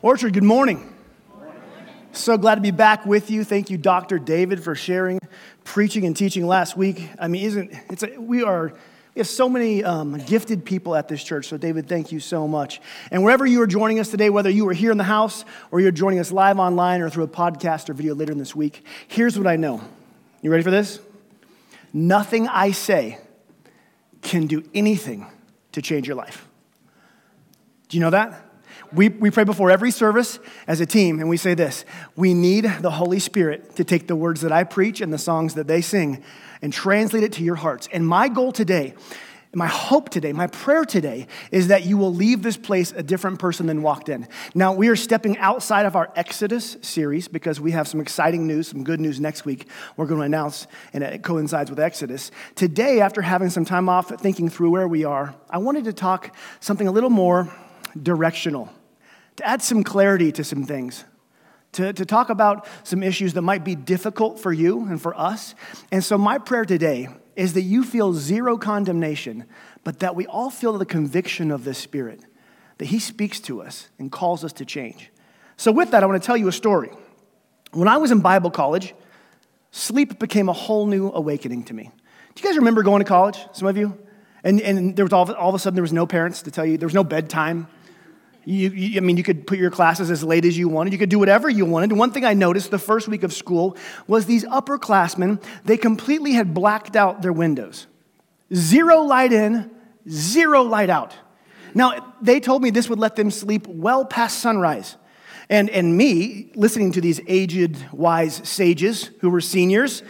Orchard, good morning. So glad to be back with you. Thank you, Dr. David, for sharing, preaching, and teaching last week. I mean, isn't it's a, we are we have so many um, gifted people at this church. So, David, thank you so much. And wherever you are joining us today, whether you are here in the house or you're joining us live online or through a podcast or video later in this week, here's what I know. You ready for this? Nothing I say can do anything to change your life. Do you know that? We, we pray before every service as a team, and we say this We need the Holy Spirit to take the words that I preach and the songs that they sing and translate it to your hearts. And my goal today, my hope today, my prayer today is that you will leave this place a different person than walked in. Now, we are stepping outside of our Exodus series because we have some exciting news, some good news next week we're going to announce, and it coincides with Exodus. Today, after having some time off thinking through where we are, I wanted to talk something a little more directional to add some clarity to some things, to, to talk about some issues that might be difficult for you and for us. And so, my prayer today is that you feel zero condemnation, but that we all feel the conviction of the Spirit, that He speaks to us and calls us to change. So, with that, I want to tell you a story. When I was in Bible college, sleep became a whole new awakening to me. Do you guys remember going to college, some of you? And, and there was all, all of a sudden, there was no parents to tell you, there was no bedtime. You, you, I mean, you could put your classes as late as you wanted. You could do whatever you wanted. One thing I noticed the first week of school was these upperclassmen, they completely had blacked out their windows. Zero light in, zero light out. Now, they told me this would let them sleep well past sunrise. And, and me, listening to these aged, wise sages who were seniors,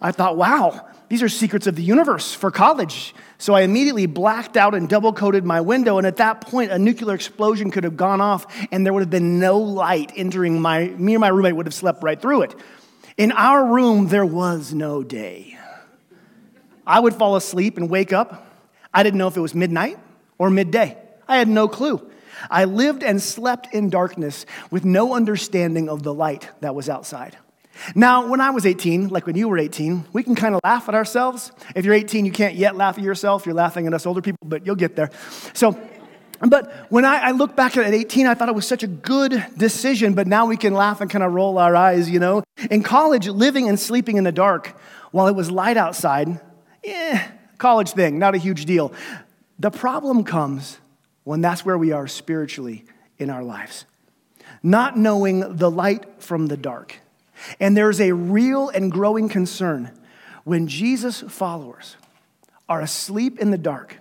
I thought, wow, these are secrets of the universe for college. So I immediately blacked out and double coated my window. And at that point, a nuclear explosion could have gone off and there would have been no light entering my, me and my roommate would have slept right through it. In our room, there was no day. I would fall asleep and wake up. I didn't know if it was midnight or midday. I had no clue. I lived and slept in darkness with no understanding of the light that was outside. Now, when I was 18, like when you were 18, we can kind of laugh at ourselves. If you're 18, you can't yet laugh at yourself. You're laughing at us older people, but you'll get there. So, but when I, I, look back at 18, I thought it was such a good decision, but now we can laugh and kind of roll our eyes, you know? In college, living and sleeping in the dark while it was light outside, eh, college thing, not a huge deal. The problem comes when that's where we are spiritually in our lives. Not knowing the light from the dark. And there's a real and growing concern when Jesus' followers are asleep in the dark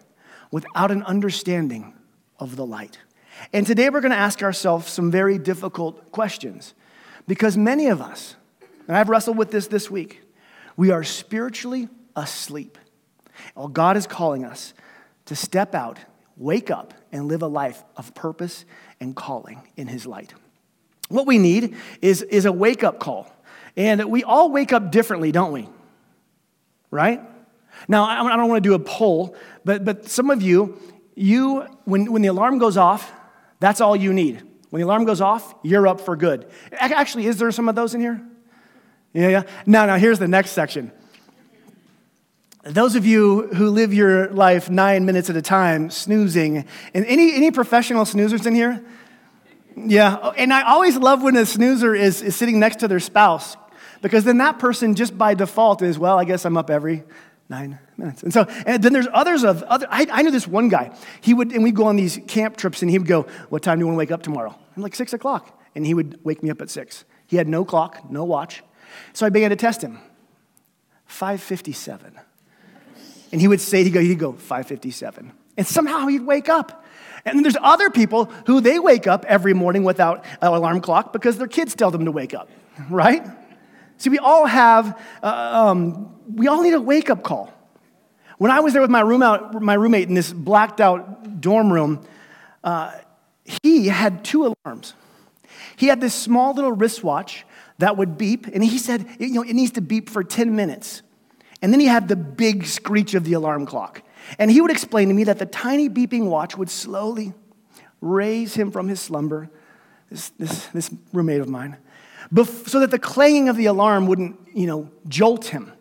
without an understanding of the light. And today we're going to ask ourselves some very difficult questions because many of us, and I've wrestled with this this week, we are spiritually asleep. Well, God is calling us to step out, wake up, and live a life of purpose and calling in His light. What we need is, is a wake up call. And we all wake up differently, don't we? Right? Now, I don't want to do a poll, but, but some of you, you when, when the alarm goes off, that's all you need. When the alarm goes off, you're up for good. Actually, is there some of those in here? Yeah, yeah. Now, now here's the next section. Those of you who live your life nine minutes at a time, snoozing, and any, any professional snoozers in here? Yeah, and I always love when a snoozer is, is sitting next to their spouse because then that person just by default is, well, I guess I'm up every nine minutes. And so, and then there's others of other, I, I knew this one guy. He would, and we'd go on these camp trips and he would go, what time do you want to wake up tomorrow? I'm like, six o'clock. And he would wake me up at six. He had no clock, no watch. So I began to test him. 557. And he would say, he'd go, he'd go 557. And somehow he'd wake up. And then there's other people who they wake up every morning without an alarm clock because their kids tell them to wake up, right? See, we all have, uh, um, we all need a wake up call. When I was there with my, roommate, my roommate in this blacked out dorm room, uh, he had two alarms. He had this small little wristwatch that would beep, and he said, you know, it needs to beep for 10 minutes. And then he had the big screech of the alarm clock. And he would explain to me that the tiny beeping watch would slowly raise him from his slumber, this, this, this roommate of mine, so that the clanging of the alarm wouldn't, you know, jolt him.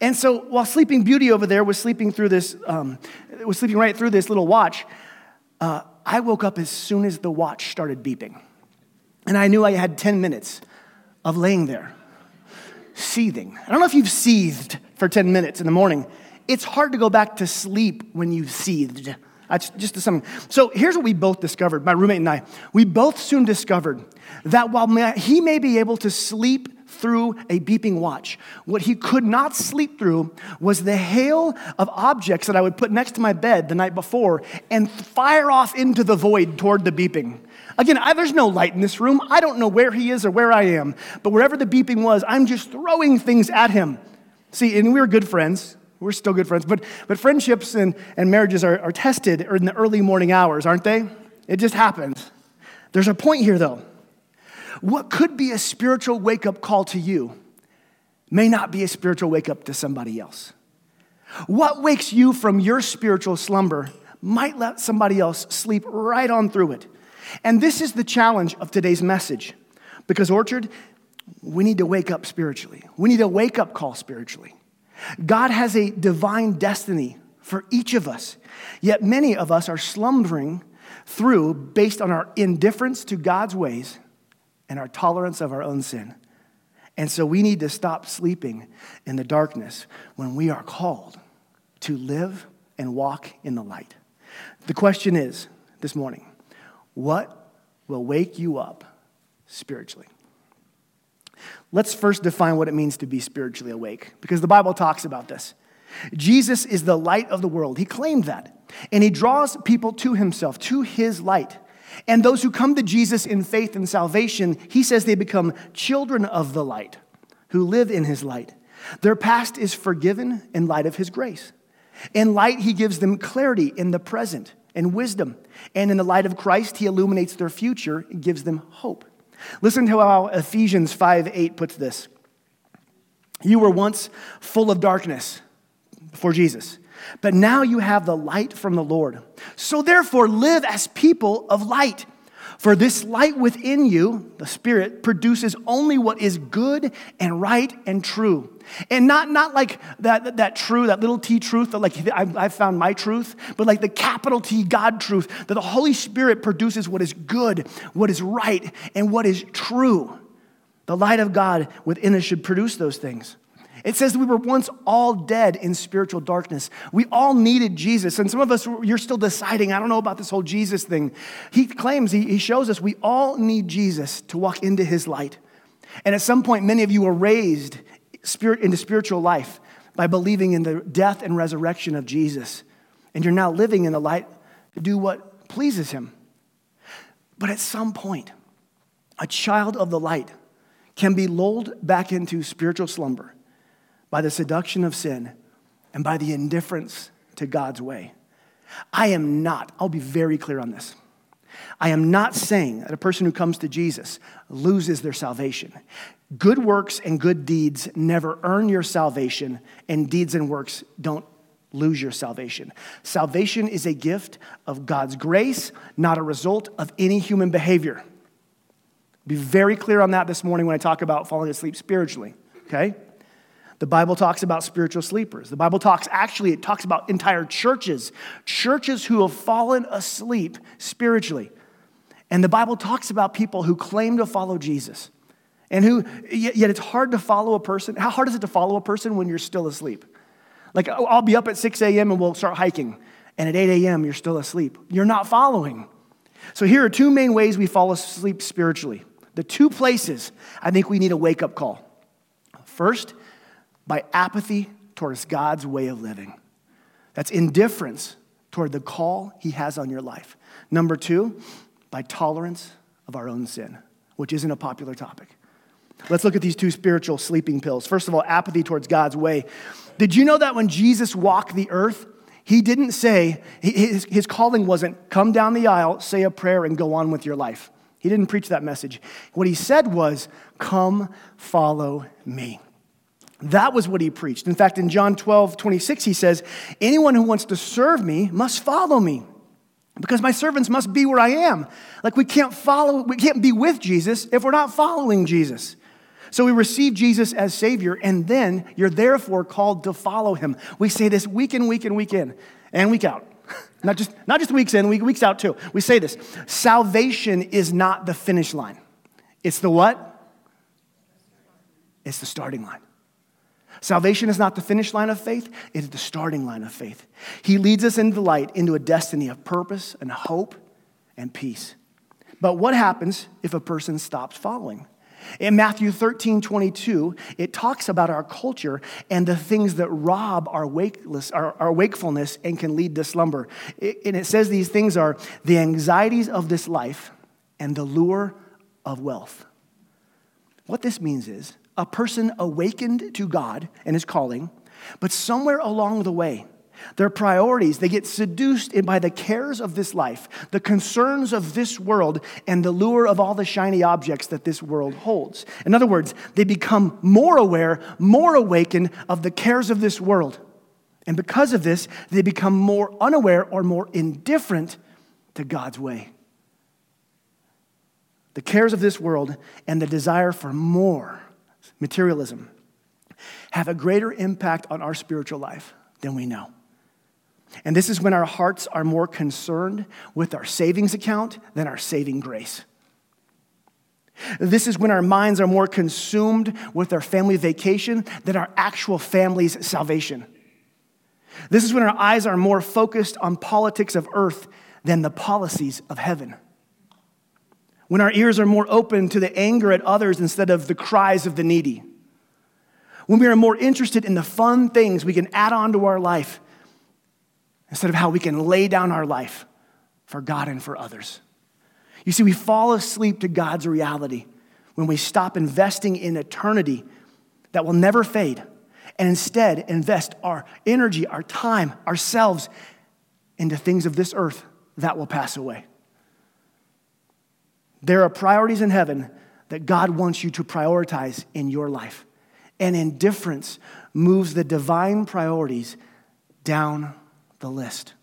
And so while Sleeping Beauty over there was sleeping through this, um, was sleeping right through this little watch, uh, I woke up as soon as the watch started beeping. And I knew I had 10 minutes of laying there, seething. I don't know if you've seethed for 10 minutes in the morning. It's hard to go back to sleep when you've seethed. That's just something. So here's what we both discovered, my roommate and I. We both soon discovered that while he may be able to sleep through a beeping watch. What he could not sleep through was the hail of objects that I would put next to my bed the night before and fire off into the void toward the beeping. Again, I, there's no light in this room. I don't know where he is or where I am, but wherever the beeping was, I'm just throwing things at him. See, and we were good friends. We're still good friends, but, but friendships and, and marriages are, are tested in the early morning hours, aren't they? It just happens. There's a point here, though. What could be a spiritual wake up call to you may not be a spiritual wake up to somebody else. What wakes you from your spiritual slumber might let somebody else sleep right on through it. And this is the challenge of today's message. Because, Orchard, we need to wake up spiritually. We need a wake up call spiritually. God has a divine destiny for each of us, yet many of us are slumbering through based on our indifference to God's ways and our tolerance of our own sin. And so we need to stop sleeping in the darkness when we are called to live and walk in the light. The question is this morning what will wake you up spiritually? Let's first define what it means to be spiritually awake, because the Bible talks about this. Jesus is the light of the world. He claimed that. And he draws people to himself, to his light. And those who come to Jesus in faith and salvation, he says they become children of the light who live in his light. Their past is forgiven in light of his grace. In light, he gives them clarity in the present and wisdom. And in the light of Christ, he illuminates their future and gives them hope. Listen to how Ephesians 5 8 puts this. You were once full of darkness before Jesus but now you have the light from the Lord. So therefore, live as people of light. For this light within you, the Spirit, produces only what is good and right and true. And not, not like that, that, true, that little t truth, that like I've found my truth, but like the capital T God truth, that the Holy Spirit produces what is good, what is right, and what is true. The light of God within us should produce those things. It says we were once all dead in spiritual darkness. We all needed Jesus. And some of us, you're still deciding, I don't know about this whole Jesus thing. He claims, he, he shows us we all need Jesus to walk into his light. And at some point, many of you were raised spirit, into spiritual life by believing in the death and resurrection of Jesus. And you're now living in the light to do what pleases him. But at some point, a child of the light can be lulled back into spiritual slumber by the seduction of sin and by the indifference to God's way. I am not, I'll be very clear on this. I am not saying that a person who comes to Jesus loses their salvation. Good works and good deeds never earn your salvation, and deeds and works don't lose your salvation. Salvation is a gift of God's grace, not a result of any human behavior. Be very clear on that this morning when I talk about falling asleep spiritually, okay? The Bible talks about spiritual sleepers. The Bible talks, actually, it talks about entire churches, churches who have fallen asleep spiritually. And the Bible talks about people who claim to follow Jesus and who, yet it's hard to follow a person. How hard is it to follow a person when you're still asleep? Like, oh, I'll be up at 6 a.m. and we'll start hiking, and at 8 a.m., you're still asleep. You're not following. So, here are two main ways we fall asleep spiritually. The two places I think we need a wake up call. First, by apathy towards God's way of living. That's indifference toward the call He has on your life. Number two, by tolerance of our own sin, which isn't a popular topic. Let's look at these two spiritual sleeping pills. First of all, apathy towards God's way. Did you know that when Jesus walked the earth, he didn't say, his, his calling wasn't come down the aisle, say a prayer, and go on with your life. He didn't preach that message. What he said was, come follow me. That was what he preached. In fact, in John 12, 26, he says, Anyone who wants to serve me must follow me because my servants must be where I am. Like we can't follow, we can't be with Jesus if we're not following Jesus. So we receive Jesus as Savior, and then you're therefore called to follow him. We say this week in, week in, week in, and week out. Not just, not just weeks in, weeks out too. We say this salvation is not the finish line. It's the what? It's the starting line. Salvation is not the finish line of faith, it is the starting line of faith. He leads us into the light, into a destiny of purpose and hope and peace. But what happens if a person stops following? In Matthew 13, 22, it talks about our culture and the things that rob our, wakeless, our, our wakefulness and can lead to slumber. It, and it says these things are the anxieties of this life and the lure of wealth. What this means is a person awakened to God and his calling, but somewhere along the way, their priorities, they get seduced by the cares of this life, the concerns of this world, and the lure of all the shiny objects that this world holds. In other words, they become more aware, more awakened of the cares of this world. And because of this, they become more unaware or more indifferent to God's way. The cares of this world and the desire for more materialism, have a greater impact on our spiritual life than we know. And this is when our hearts are more concerned with our savings account than our saving grace. This is when our minds are more consumed with our family vacation than our actual family's salvation. This is when our eyes are more focused on politics of earth than the policies of heaven when our ears are more open to the anger at others instead of the cries of the needy, when we are more interested in the fun things we can add on to our life instead of how we can lay down our life for God and for others. You see, we fall asleep to God's reality when we stop investing in eternity that will never fade and instead invest our energy, our time, ourselves into things of this earth that will pass away. There are priorities in heaven that God wants you to prioritize in your life. And indifference moves the divine priorities down the list.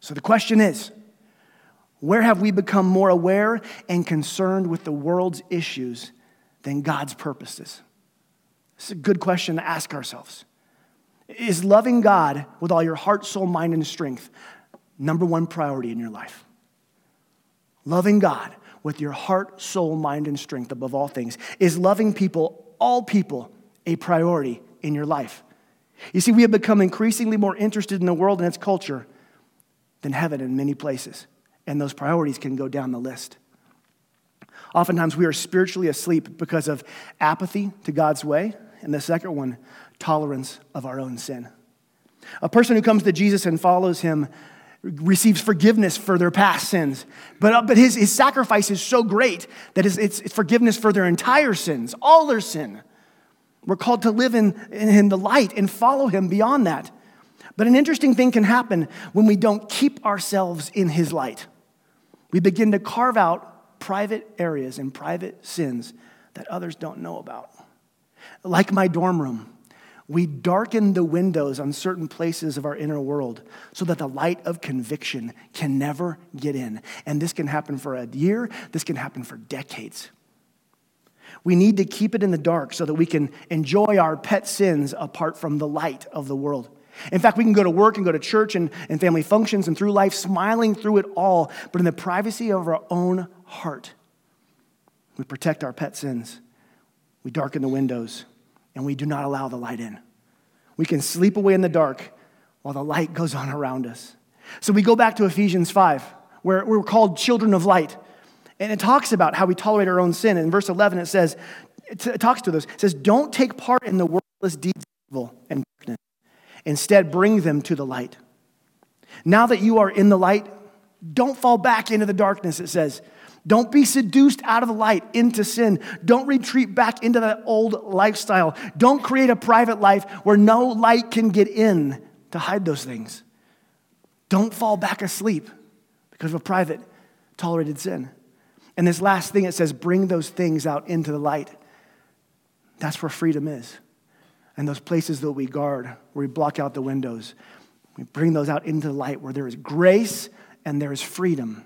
So the question is where have we become more aware and concerned with the world's issues than God's purposes? This is a good question to ask ourselves. Is loving God with all your heart, soul, mind, and strength number one priority in your life? Loving God with your heart, soul, mind, and strength above all things? Is loving people, all people, a priority in your life? You see, we have become increasingly more interested in the world and its culture than heaven in many places, and those priorities can go down the list. Oftentimes, we are spiritually asleep because of apathy to God's way, and the second one, tolerance of our own sin. A person who comes to Jesus and follows him receives forgiveness for their past sins. But, uh, but his, his sacrifice is so great that it's, it's forgiveness for their entire sins, all their sin. We're called to live in, in the light and follow him beyond that. But an interesting thing can happen when we don't keep ourselves in his light. We begin to carve out private areas and private sins that others don't know about. Like my dorm room we darken the windows on certain places of our inner world so that the light of conviction can never get in. And this can happen for a year, this can happen for decades. We need to keep it in the dark so that we can enjoy our pet sins apart from the light of the world. In fact, we can go to work and go to church and, and family functions and through life smiling through it all, but in the privacy of our own heart, we protect our pet sins. We darken the windows and we do not allow the light in. We can sleep away in the dark while the light goes on around us. So we go back to Ephesians 5, where we're called children of light. And it talks about how we tolerate our own sin. In verse 11, it says, it talks to us, it says, Don't take part in the worthless deeds of evil and darkness. Instead, bring them to the light. Now that you are in the light, don't fall back into the darkness, it says. Don't be seduced out of the light into sin. Don't retreat back into that old lifestyle. Don't create a private life where no light can get in to hide those things. Don't fall back asleep because of a private, tolerated sin. And this last thing it says, bring those things out into the light. That's where freedom is. And those places that we guard, where we block out the windows, we bring those out into the light where there is grace and there is freedom.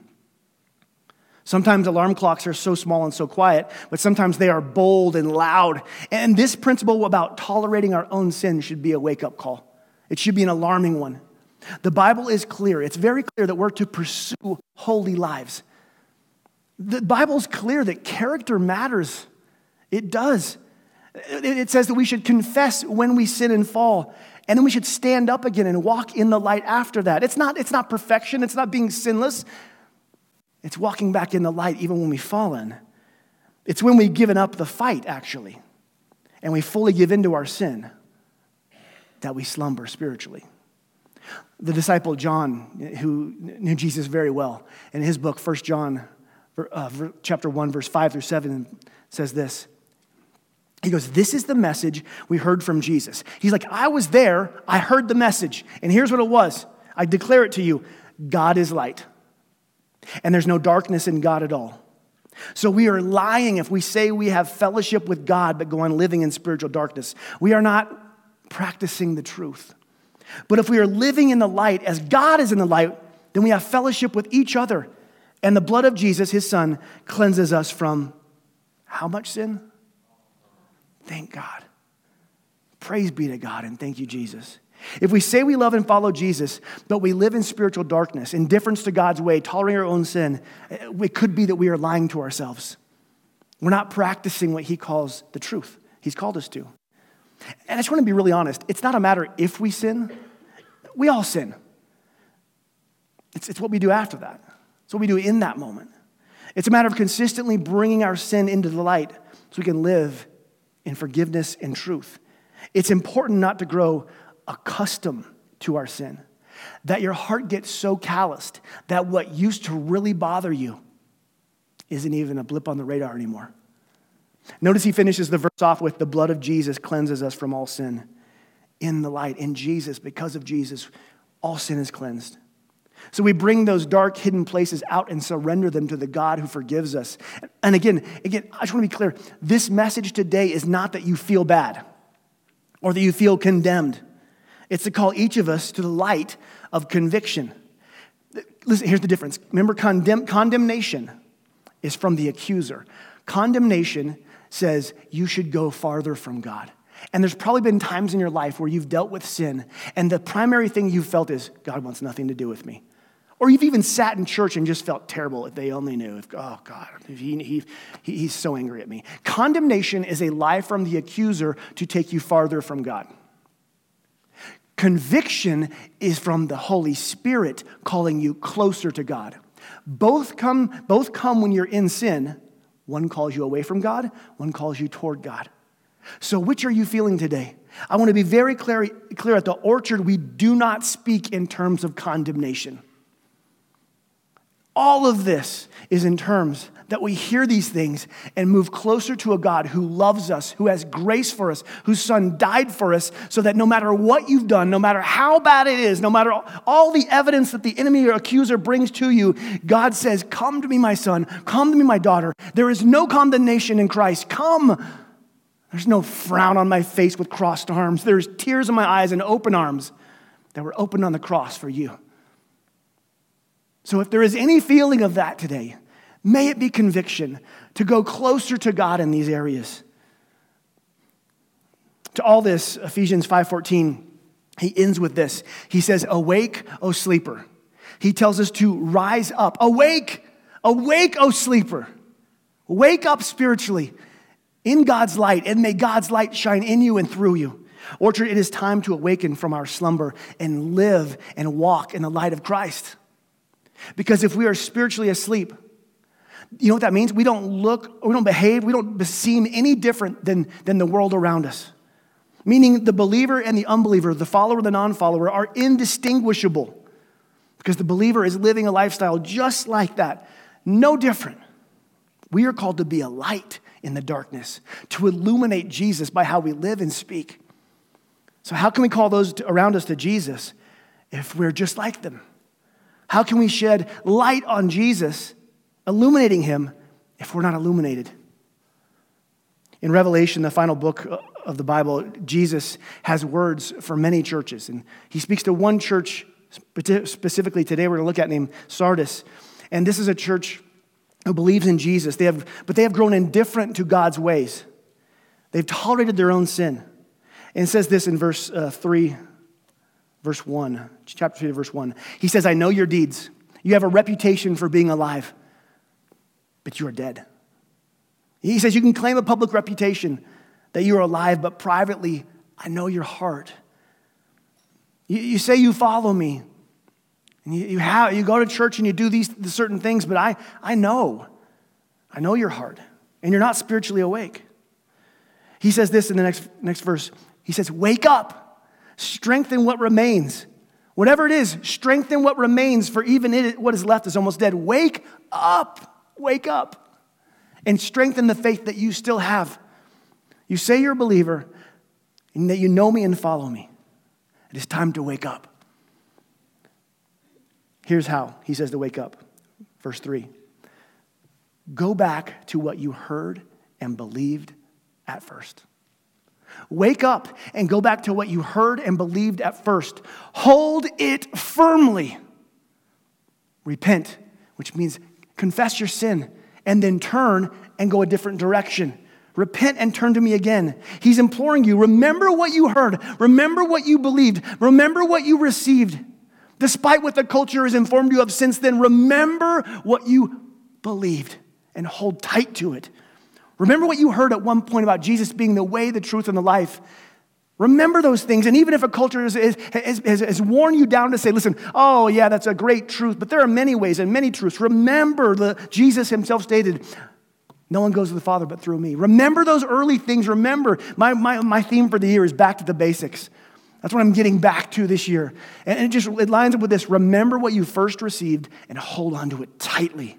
Sometimes alarm clocks are so small and so quiet, but sometimes they are bold and loud. And this principle about tolerating our own sin should be a wake up call. It should be an alarming one. The Bible is clear. It's very clear that we're to pursue holy lives. The Bible's clear that character matters. It does. It says that we should confess when we sin and fall, and then we should stand up again and walk in the light after that. It's not, it's not perfection, it's not being sinless. It's walking back in the light even when we've fallen. It's when we've given up the fight, actually, and we fully give into our sin that we slumber spiritually. The disciple John, who knew Jesus very well, in his book, 1 John uh, chapter 1, verse 5 through 7, says this. He goes, This is the message we heard from Jesus. He's like, I was there, I heard the message, and here's what it was. I declare it to you God is light, and there's no darkness in God at all. So we are lying if we say we have fellowship with God but go on living in spiritual darkness. We are not practicing the truth. But if we are living in the light as God is in the light, then we have fellowship with each other. And the blood of Jesus, his son, cleanses us from how much sin? Thank God. Praise be to God and thank you, Jesus. If we say we love and follow Jesus, but we live in spiritual darkness, indifference to God's way, tolerating our own sin, eh, it could be that we are lying to ourselves. We're not practicing what He calls the truth. He's called us to. And I just want to be really honest it's not a matter if we sin, we all sin. It's, it's what we do after that, it's what we do in that moment. It's a matter of consistently bringing our sin into the light so we can live in forgiveness and truth. It's important not to grow accustomed to our sin, that your heart gets so calloused that what used to really bother you isn't even a blip on the radar anymore. Notice he finishes the verse off with the blood of Jesus cleanses us from all sin. In the light, in Jesus, because of Jesus, all sin is cleansed. So we bring those dark hidden places out and surrender them to the God who forgives us. And again, again, I just want to be clear. This message today is not that you feel bad or that you feel condemned. It's to call each of us to the light of conviction. Listen, here's the difference. Remember, condemn, condemnation is from the accuser. Condemnation says you should go farther from God. And there's probably been times in your life where you've dealt with sin, and the primary thing you've felt is, God wants nothing to do with me. Or you've even sat in church and just felt terrible if they only knew. If, oh, God, he, he, he's so angry at me. Condemnation is a lie from the accuser to take you farther from God. Conviction is from the Holy Spirit calling you closer to God. Both come, both come when you're in sin. One calls you away from God, one calls you toward God. So, which are you feeling today? I want to be very clear, clear at the orchard, we do not speak in terms of condemnation. All of this is in terms that we hear these things and move closer to a God who loves us, who has grace for us, whose son died for us, so that no matter what you've done, no matter how bad it is, no matter all the evidence that the enemy or accuser brings to you, God says, Come to me, my son, come to me, my daughter. There is no condemnation in Christ. Come. There's no frown on my face with crossed arms. There's tears in my eyes and open arms that were opened on the cross for you. So if there is any feeling of that today, May it be conviction to go closer to God in these areas. To all this, Ephesians 5:14, he ends with this. He says, "Awake, O sleeper." He tells us to rise up. Awake, awake, O sleeper. Wake up spiritually in God's light, and may God's light shine in you and through you. Orchard, it is time to awaken from our slumber and live and walk in the light of Christ. Because if we are spiritually asleep, you know what that means? We don't look, we don't behave, we don't seem any different than, than the world around us. Meaning the believer and the unbeliever, the follower the non follower, are indistinguishable because the believer is living a lifestyle just like that, no different. We are called to be a light in the darkness, to illuminate Jesus by how we live and speak. So, how can we call those around us to Jesus if we're just like them? How can we shed light on Jesus illuminating him if we're not illuminated. In Revelation, the final book of the Bible, Jesus has words for many churches. And he speaks to one church specifically today, we're going to look at named Sardis. And this is a church who believes in Jesus, they have, but they have grown indifferent to God's ways. They've tolerated their own sin. And it says this in verse uh, 3, verse 1, chapter 3, verse 1. He says, I know your deeds. You have a reputation for being alive but you are dead. He says, You can claim a public reputation that you are alive, but privately, I know your heart. You, you say you follow me, and you, you, have, you go to church and you do these certain things, but I, I know. I know your heart, and you're not spiritually awake. He says this in the next, next verse. He says, Wake up, strengthen what remains. Whatever it is, strengthen what remains, for even it, what is left is almost dead. Wake up, wake up, and strengthen the faith that you still have. You say you're a believer, and that you know me and follow me. It is time to wake up. Here's how he says to wake up. Verse 3 Go back to what you heard and believed at first. Wake up and go back to what you heard and believed at first. Hold it firmly. Repent, which means confess your sin and then turn and go a different direction. Repent and turn to me again. He's imploring you remember what you heard, remember what you believed, remember what you received. Despite what the culture has informed you of since then, remember what you believed and hold tight to it. Remember what you heard at one point about Jesus being the way, the truth, and the life. Remember those things. And even if a culture has, has, worn you down to say, listen, oh, yeah, that's a great truth, but there are many ways and many truths. Remember the Jesus himself stated, no one goes to the Father but through me. Remember those early things. Remember, my, my, my theme for the year is back to the basics. That's what I'm getting back to this year. And it just it lines up with this. Remember what you first received and hold on to it tightly.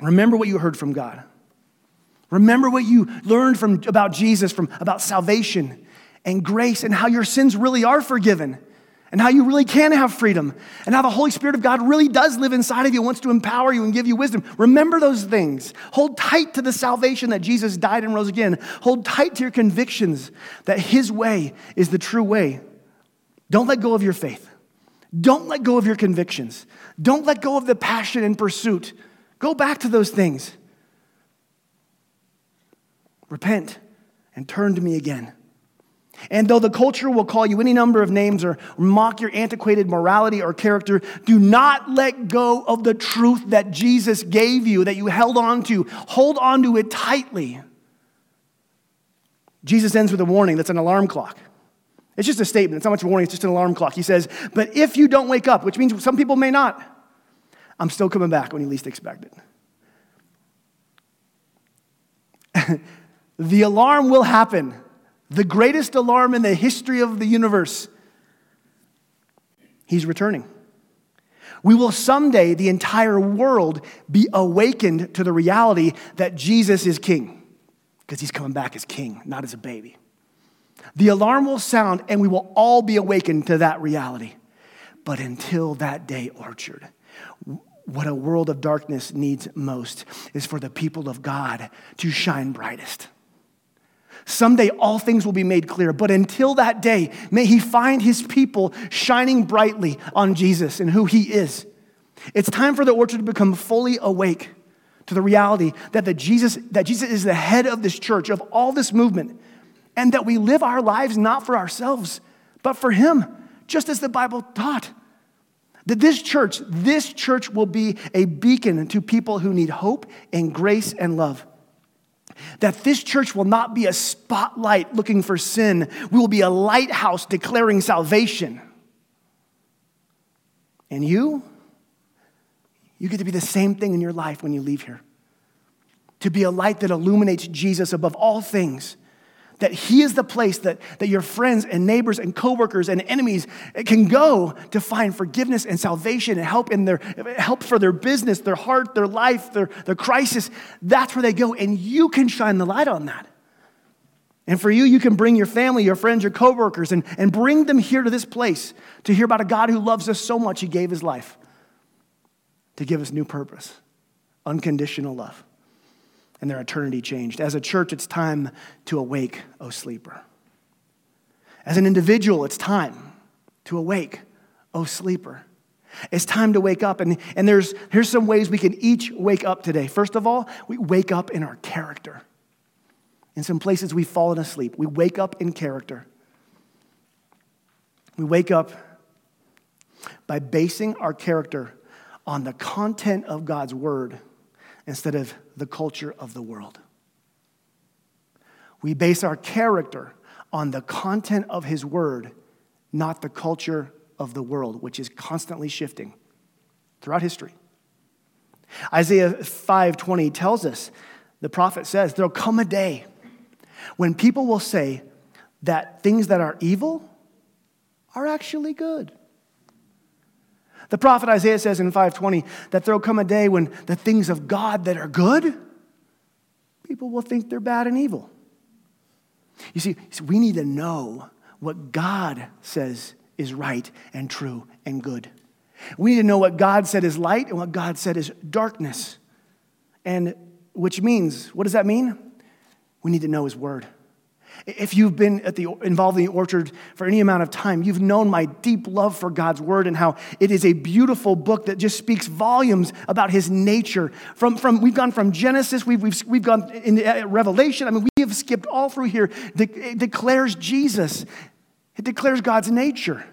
Remember what you heard from God. Remember what you learned from, about Jesus, from, about salvation and grace, and how your sins really are forgiven, and how you really can have freedom, and how the Holy Spirit of God really does live inside of you, wants to empower you and give you wisdom. Remember those things. Hold tight to the salvation that Jesus died and rose again. Hold tight to your convictions that His way is the true way. Don't let go of your faith. Don't let go of your convictions. Don't let go of the passion and pursuit. Go back to those things. Repent and turn to me again. And though the culture will call you any number of names or mock your antiquated morality or character, do not let go of the truth that Jesus gave you, that you held on to. Hold on to it tightly. Jesus ends with a warning that's an alarm clock. It's just a statement. It's not much warning, it's just an alarm clock. He says, But if you don't wake up, which means some people may not, I'm still coming back when you least expect it. the alarm will happen the greatest alarm in the history of the universe. He's returning. We will someday, the entire world, be awakened to the reality that Jesus is king because he's coming back as king, not as a baby. The alarm will sound and we will all be awakened to that reality. But until that day, Orchard, what a world of darkness needs most is for the people of God to shine brightest. Someday all things will be made clear, but until that day, may he find his people shining brightly on Jesus and who he is. It's time for the orchard to become fully awake to the reality that, the Jesus, that Jesus is the head of this church, of all this movement, and that we live our lives not for ourselves, but for him, just as the Bible taught. That this church, this church will be a beacon to people who need hope and grace and love. That this church will not be a spotlight looking for sin, we will be a lighthouse declaring salvation. And you, you get to be the same thing in your life when you leave here. To be a light that illuminates Jesus above all things that He is the place that, that your friends and neighbors and coworkers and enemies can go to find forgiveness and salvation and help in their help for their business, their heart, their life, their, their crisis. That's where they go, and you can shine the light on that. And for you, you can bring your family, your friends, your coworkers, and, and bring them here to this place to hear about a God who loves us so much, He gave His life to give us new purpose, unconditional love and their eternity changed. As a church, it's time to awake, O sleeper. As an individual, it's time to awake, O sleeper. It's time to wake up. And, and there's, here's some ways we can each wake up today. First of all, we wake up in our character. In some places, we've fallen asleep. We wake up in character. We wake up by basing our character on the content of God's word instead of the culture of the world. We base our character on the content of His Word, not the culture of the world, which is constantly shifting throughout history. Isaiah 5:20 tells us, the prophet says, there'll come a day when people will say that things that are evil are actually good. The prophet Isaiah says in 520 that there'll come a day when the things of God that are good, people will think they're bad and evil. You see, we need to know what God says is right and true and good. We need to know what God said is light and what God said is darkness. And which means, what does that mean? We need to know His Word. If you've been at the, involved in the orchard for any amount of time, you've known my deep love for God's word and how it is a beautiful book that just speaks volumes about his nature. From, from, we've gone from Genesis, we've, we've, we've gone into uh, Revelation. I mean, we have skipped all through here. It declares Jesus, it declares God's nature.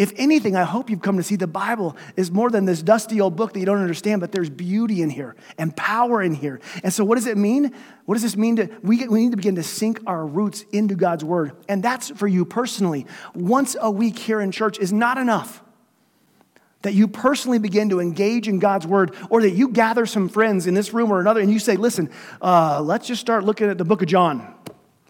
If anything, I hope you've come to see the Bible is more than this dusty old book that you don't understand, but there's beauty in here and power in here. And so, what does it mean? What does this mean? To, we, get, we need to begin to sink our roots into God's Word. And that's for you personally. Once a week here in church is not enough. That you personally begin to engage in God's Word, or that you gather some friends in this room or another and you say, listen, uh, let's just start looking at the book of John,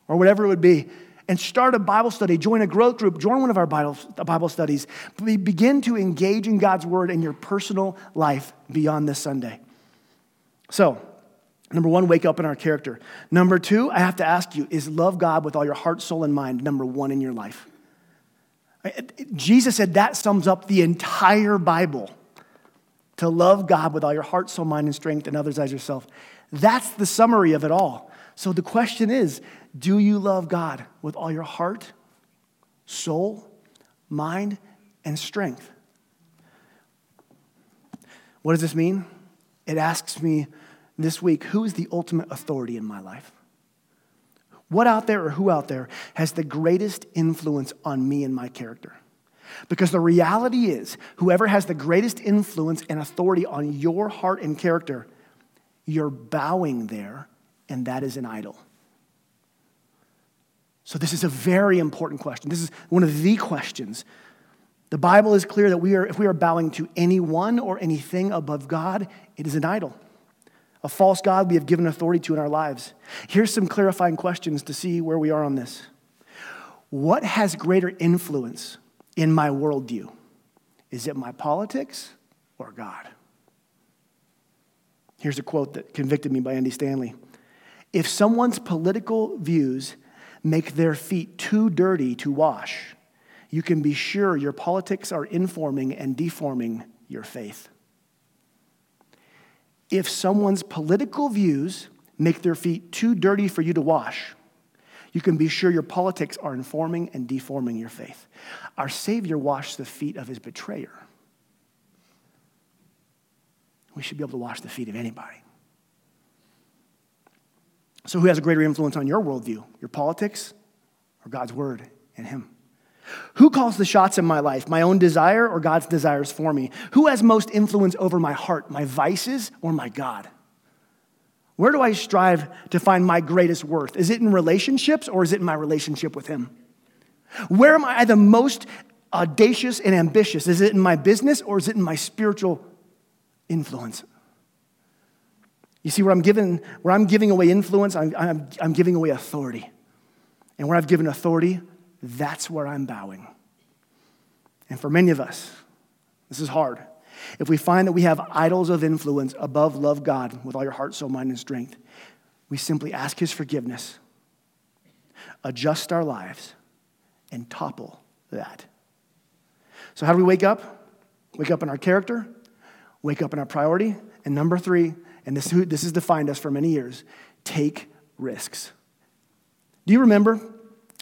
or whatever it would be and start a Bible study, join a growth group, join one of our Bible, Bible studies. Begin to engage in God's word in your personal life beyond this Sunday. So, number one, wake up in our character. Number two, I have to ask you, is love God with all your heart, soul, and mind number one in your life? Jesus said that sums up the entire Bible. To love God with all your heart, soul, mind, and strength, and others as yourself. That's the summary of it all. So the question is do you love God with all your heart, soul, mind, and strength? What does this mean? It asks me this week who is the ultimate authority in my life? What out there or who out there has the greatest influence on me and my character? Because the reality is, whoever has the greatest influence and authority on your heart and character, you're bowing there, and that is an idol. So, this is a very important question. This is one of the questions. The Bible is clear that we are, if we are bowing to anyone or anything above God, it is an idol. A false God we have given authority to in our lives. Here's some clarifying questions to see where we are on this. What has greater influence in my worldview? Is it my politics or God? Here's a quote that convicted me by Andy Stanley. If someone's political views make their feet too dirty to wash, you can be sure your politics are informing and deforming your faith. If someone's political views make their feet too dirty for you to wash, you can be sure your politics are informing and deforming your faith. Our Savior washed the feet of his betrayer. We should be able to wash the feet of anybody. So, who has a greater influence on your worldview? Your politics or God's word and Him? Who calls the shots in my life? My own desire or God's desires for me? Who has most influence over my heart, my vices or my God? Where do I strive to find my greatest worth? Is it in relationships or is it in my relationship with Him? Where am I the most audacious and ambitious? Is it in my business or is it in my spiritual influence? You see, where I'm giving, where I'm giving away influence, I'm, I'm, I'm giving away authority. And where I've given authority, that's where I'm bowing. And for many of us, this is hard. If we find that we have idols of influence above love God with all your heart, soul, mind, and strength, we simply ask His forgiveness, adjust our lives, and topple that. So, how do we wake up? Wake up in our character, wake up in our priority, and number three, and this, this has defined us for many years take risks. Do you remember?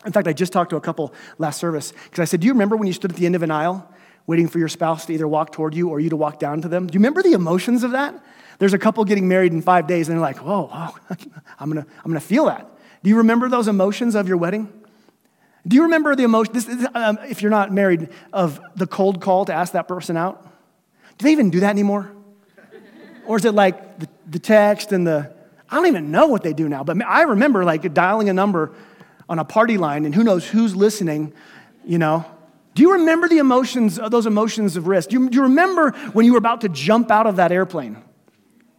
In fact, I just talked to a couple last service because I said, Do you remember when you stood at the end of an aisle waiting for your spouse to either walk toward you or you to walk down to them? Do you remember the emotions of that? There's a couple getting married in five days and they're like, Whoa, oh, I'm gonna, I'm gonna feel that. Do you remember those emotions of your wedding? Do you remember the emotion, this, um, if you're not married, of the cold call to ask that person out? Do they even do that anymore? Or is it like the, the text and the, I don't even know what they do now, but I remember like dialing a number on a party line and who knows who's listening, you know. Do you remember the emotions, uh, those emotions of risk? Do you, do you remember when you were about to jump out of that airplane?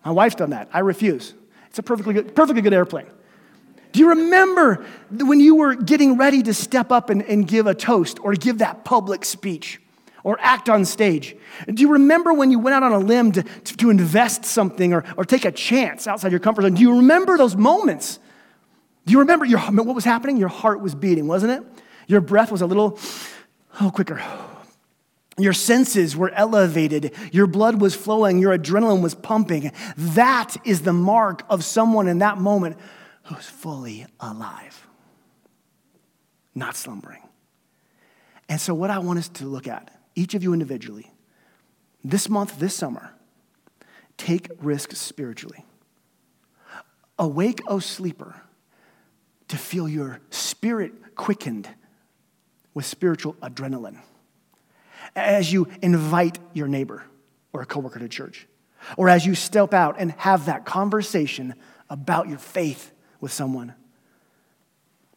My wife's done that. I refuse. It's a perfectly good, perfectly good airplane. Do you remember when you were getting ready to step up and, and give a toast or give that public speech or act on stage? Do you remember when you went out on a limb to, to, to invest something or, or take a chance outside your comfort zone? Do you remember those moments? Do you remember your, what was happening? Your heart was beating, wasn't it? Your breath was a little, oh, quicker. Your senses were elevated. Your blood was flowing. Your adrenaline was pumping. That is the mark of someone in that moment who's fully alive, not slumbering. And so, what I want us to look at, each of you individually, this month, this summer, take risks spiritually. Awake, O sleeper, to feel your spirit quickened with spiritual adrenaline as you invite your neighbor or a coworker to church, or as you step out and have that conversation about your faith with someone.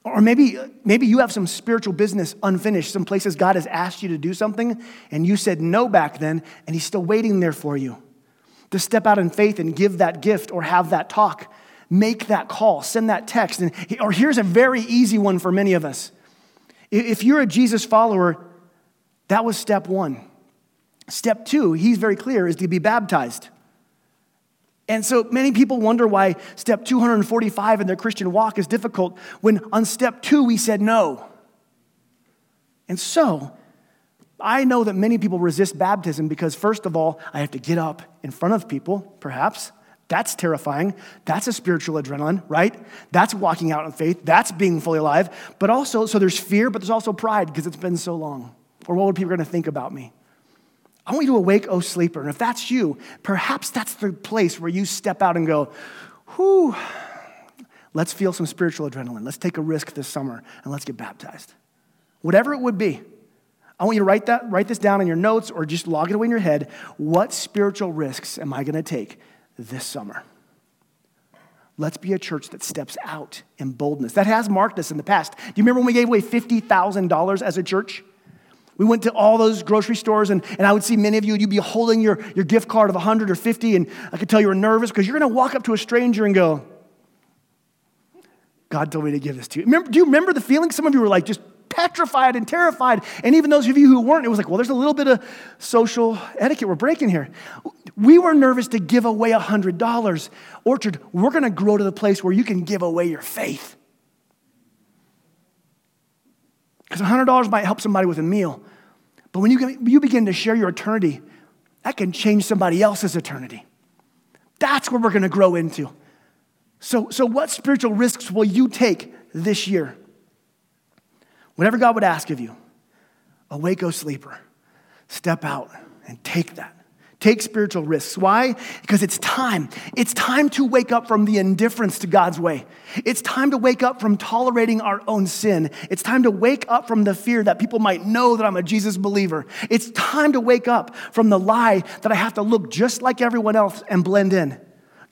Or maybe, maybe you have some spiritual business unfinished, some places God has asked you to do something, and you said no back then, and He's still waiting there for you to step out in faith and give that gift or have that talk. Make that call, send that text. And, or here's a very easy one for many of us. If you're a Jesus follower, that was step one. Step two, he's very clear, is to be baptized. And so many people wonder why step 245 in their Christian walk is difficult when on step two we said no. And so I know that many people resist baptism because, first of all, I have to get up in front of people, perhaps. That's terrifying. That's a spiritual adrenaline, right? That's walking out in faith. That's being fully alive. But also, so there's fear, but there's also pride because it's been so long. Or what would people going to think about me? I want you to awake, oh sleeper. And if that's you, perhaps that's the place where you step out and go, whew, let's feel some spiritual adrenaline. Let's take a risk this summer and let's get baptized. Whatever it would be. I want you to write, that, write this down in your notes or just log it away in your head. What spiritual risks am I going to take this summer? Let's be a church that steps out in boldness. That has marked us in the past. Do you remember when we gave away $50,000 as a church? We went to all those grocery stores, and, and I would see many of you, and you'd be holding your, your gift card of 100 or 50, and I could tell you were nervous because you're going to walk up to a stranger and go, God told me to give this to you. Remember, do you remember the feeling? Some of you were like just petrified and terrified. And even those of you who weren't, it was like, well, there's a little bit of social etiquette we're breaking here. We were nervous to give away $100. Orchard, we're going to grow to the place where you can give away your faith. Because $100 might help somebody with a meal. But when you, you begin to share your eternity, that can change somebody else's eternity. That's where we're going to grow into. So, so, what spiritual risks will you take this year? Whatever God would ask of you, awake, O sleeper, step out and take that. Take spiritual risks. Why? Because it's time. It's time to wake up from the indifference to God's way. It's time to wake up from tolerating our own sin. It's time to wake up from the fear that people might know that I'm a Jesus believer. It's time to wake up from the lie that I have to look just like everyone else and blend in.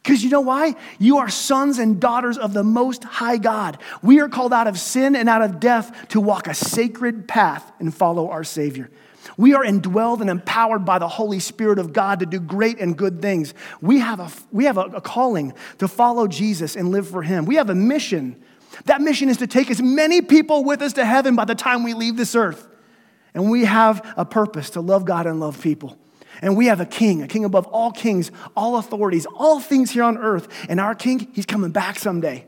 Because you know why? You are sons and daughters of the Most High God. We are called out of sin and out of death to walk a sacred path and follow our Savior. We are indwelled and empowered by the Holy Spirit of God to do great and good things. We have, a, we have a, a calling to follow Jesus and live for Him. We have a mission. That mission is to take as many people with us to heaven by the time we leave this earth. And we have a purpose to love God and love people. And we have a king, a king above all kings, all authorities, all things here on earth. And our king, he's coming back someday.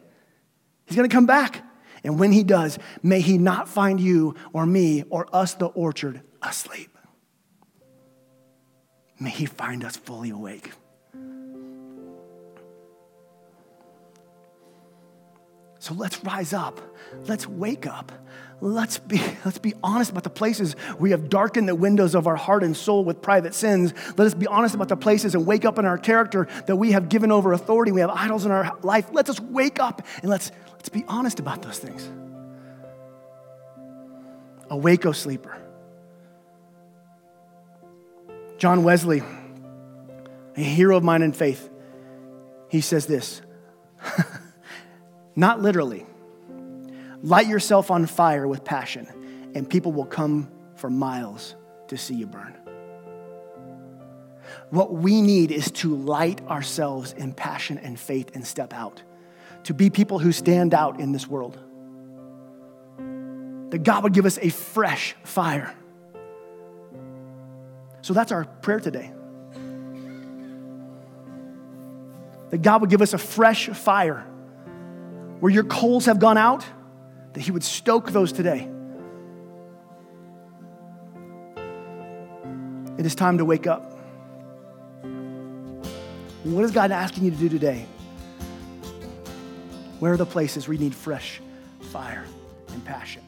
He's going to come back. And when he does, may he not find you or me or us, the orchard, asleep. May He find us fully awake. So let's rise up. Let's wake up. Let's be, let's be honest about the places we have darkened the windows of our heart and soul with private sins. Let us be honest about the places and wake up in our character that we have given over authority. We have idols in our life. Let us wake up and let's, let's be honest about those things. Awake, O sleeper. John Wesley, a hero of mine in faith, he says this not literally. Light yourself on fire with passion, and people will come for miles to see you burn. What we need is to light ourselves in passion and faith and step out, to be people who stand out in this world. That God would give us a fresh fire. So that's our prayer today. That God would give us a fresh fire where your coals have gone out, that He would stoke those today. It is time to wake up. What is God asking you to do today? Where are the places you need fresh fire and passion?